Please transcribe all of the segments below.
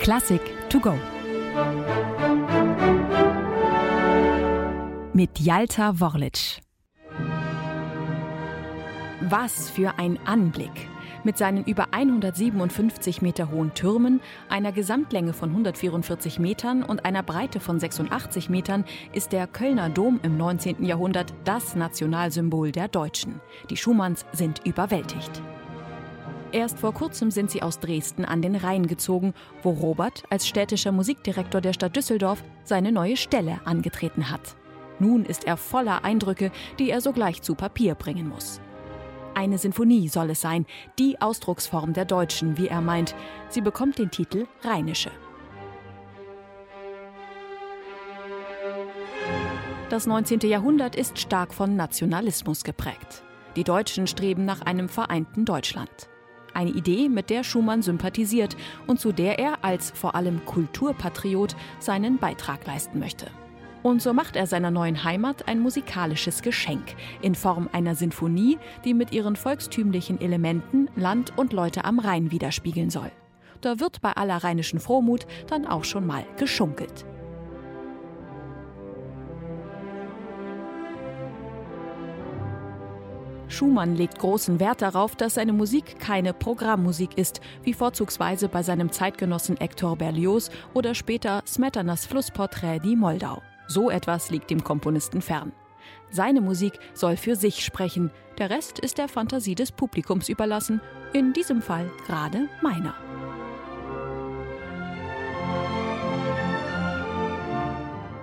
Klassik to go. Mit Jalta Worlic. Was für ein Anblick! Mit seinen über 157 Meter hohen Türmen, einer Gesamtlänge von 144 Metern und einer Breite von 86 Metern ist der Kölner Dom im 19. Jahrhundert das Nationalsymbol der Deutschen. Die Schumanns sind überwältigt. Erst vor kurzem sind sie aus Dresden an den Rhein gezogen, wo Robert als städtischer Musikdirektor der Stadt Düsseldorf seine neue Stelle angetreten hat. Nun ist er voller Eindrücke, die er sogleich zu Papier bringen muss. Eine Sinfonie soll es sein, die Ausdrucksform der Deutschen, wie er meint. Sie bekommt den Titel Rheinische. Das 19. Jahrhundert ist stark von Nationalismus geprägt. Die Deutschen streben nach einem vereinten Deutschland. Eine Idee, mit der Schumann sympathisiert und zu der er als vor allem Kulturpatriot seinen Beitrag leisten möchte. Und so macht er seiner neuen Heimat ein musikalisches Geschenk in Form einer Sinfonie, die mit ihren volkstümlichen Elementen Land und Leute am Rhein widerspiegeln soll. Da wird bei aller rheinischen Frohmut dann auch schon mal geschunkelt. Schumann legt großen Wert darauf, dass seine Musik keine Programmmusik ist, wie vorzugsweise bei seinem Zeitgenossen Hector Berlioz oder später Smetanas Flussporträt Die Moldau. So etwas liegt dem Komponisten fern. Seine Musik soll für sich sprechen, der Rest ist der Fantasie des Publikums überlassen, in diesem Fall gerade meiner.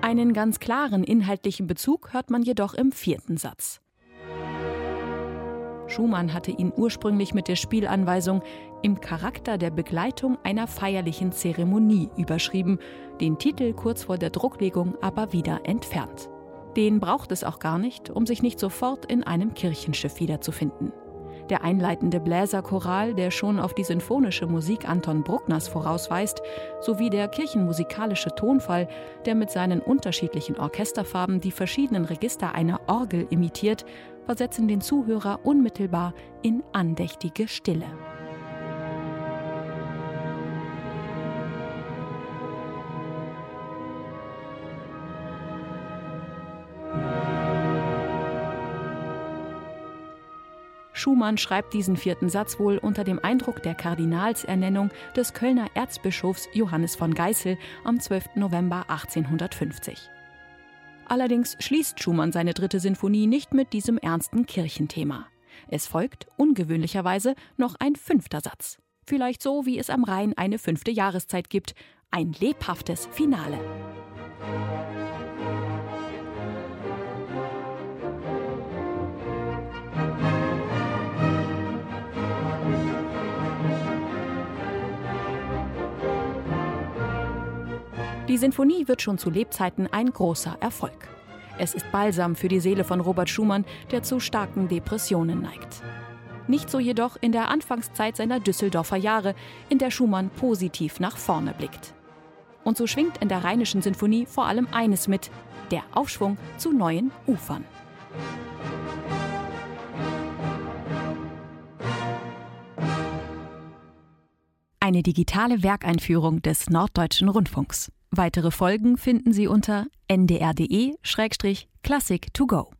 Einen ganz klaren inhaltlichen Bezug hört man jedoch im vierten Satz. Schumann hatte ihn ursprünglich mit der Spielanweisung im Charakter der Begleitung einer feierlichen Zeremonie überschrieben, den Titel kurz vor der Drucklegung aber wieder entfernt. Den braucht es auch gar nicht, um sich nicht sofort in einem Kirchenschiff wiederzufinden. Der einleitende Bläserchoral, der schon auf die sinfonische Musik Anton Bruckners vorausweist, sowie der kirchenmusikalische Tonfall, der mit seinen unterschiedlichen Orchesterfarben die verschiedenen Register einer Orgel imitiert, versetzen den Zuhörer unmittelbar in andächtige Stille. Schumann schreibt diesen vierten Satz wohl unter dem Eindruck der Kardinalsernennung des Kölner Erzbischofs Johannes von Geißel am 12. November 1850. Allerdings schließt Schumann seine dritte Sinfonie nicht mit diesem ernsten Kirchenthema. Es folgt ungewöhnlicherweise noch ein fünfter Satz. Vielleicht so, wie es am Rhein eine fünfte Jahreszeit gibt. Ein lebhaftes Finale. Die Sinfonie wird schon zu Lebzeiten ein großer Erfolg. Es ist Balsam für die Seele von Robert Schumann, der zu starken Depressionen neigt. Nicht so jedoch in der Anfangszeit seiner Düsseldorfer Jahre, in der Schumann positiv nach vorne blickt. Und so schwingt in der Rheinischen Sinfonie vor allem eines mit, der Aufschwung zu neuen Ufern. Eine digitale Werkeinführung des Norddeutschen Rundfunks. Weitere Folgen finden Sie unter ndr.de-classic to go.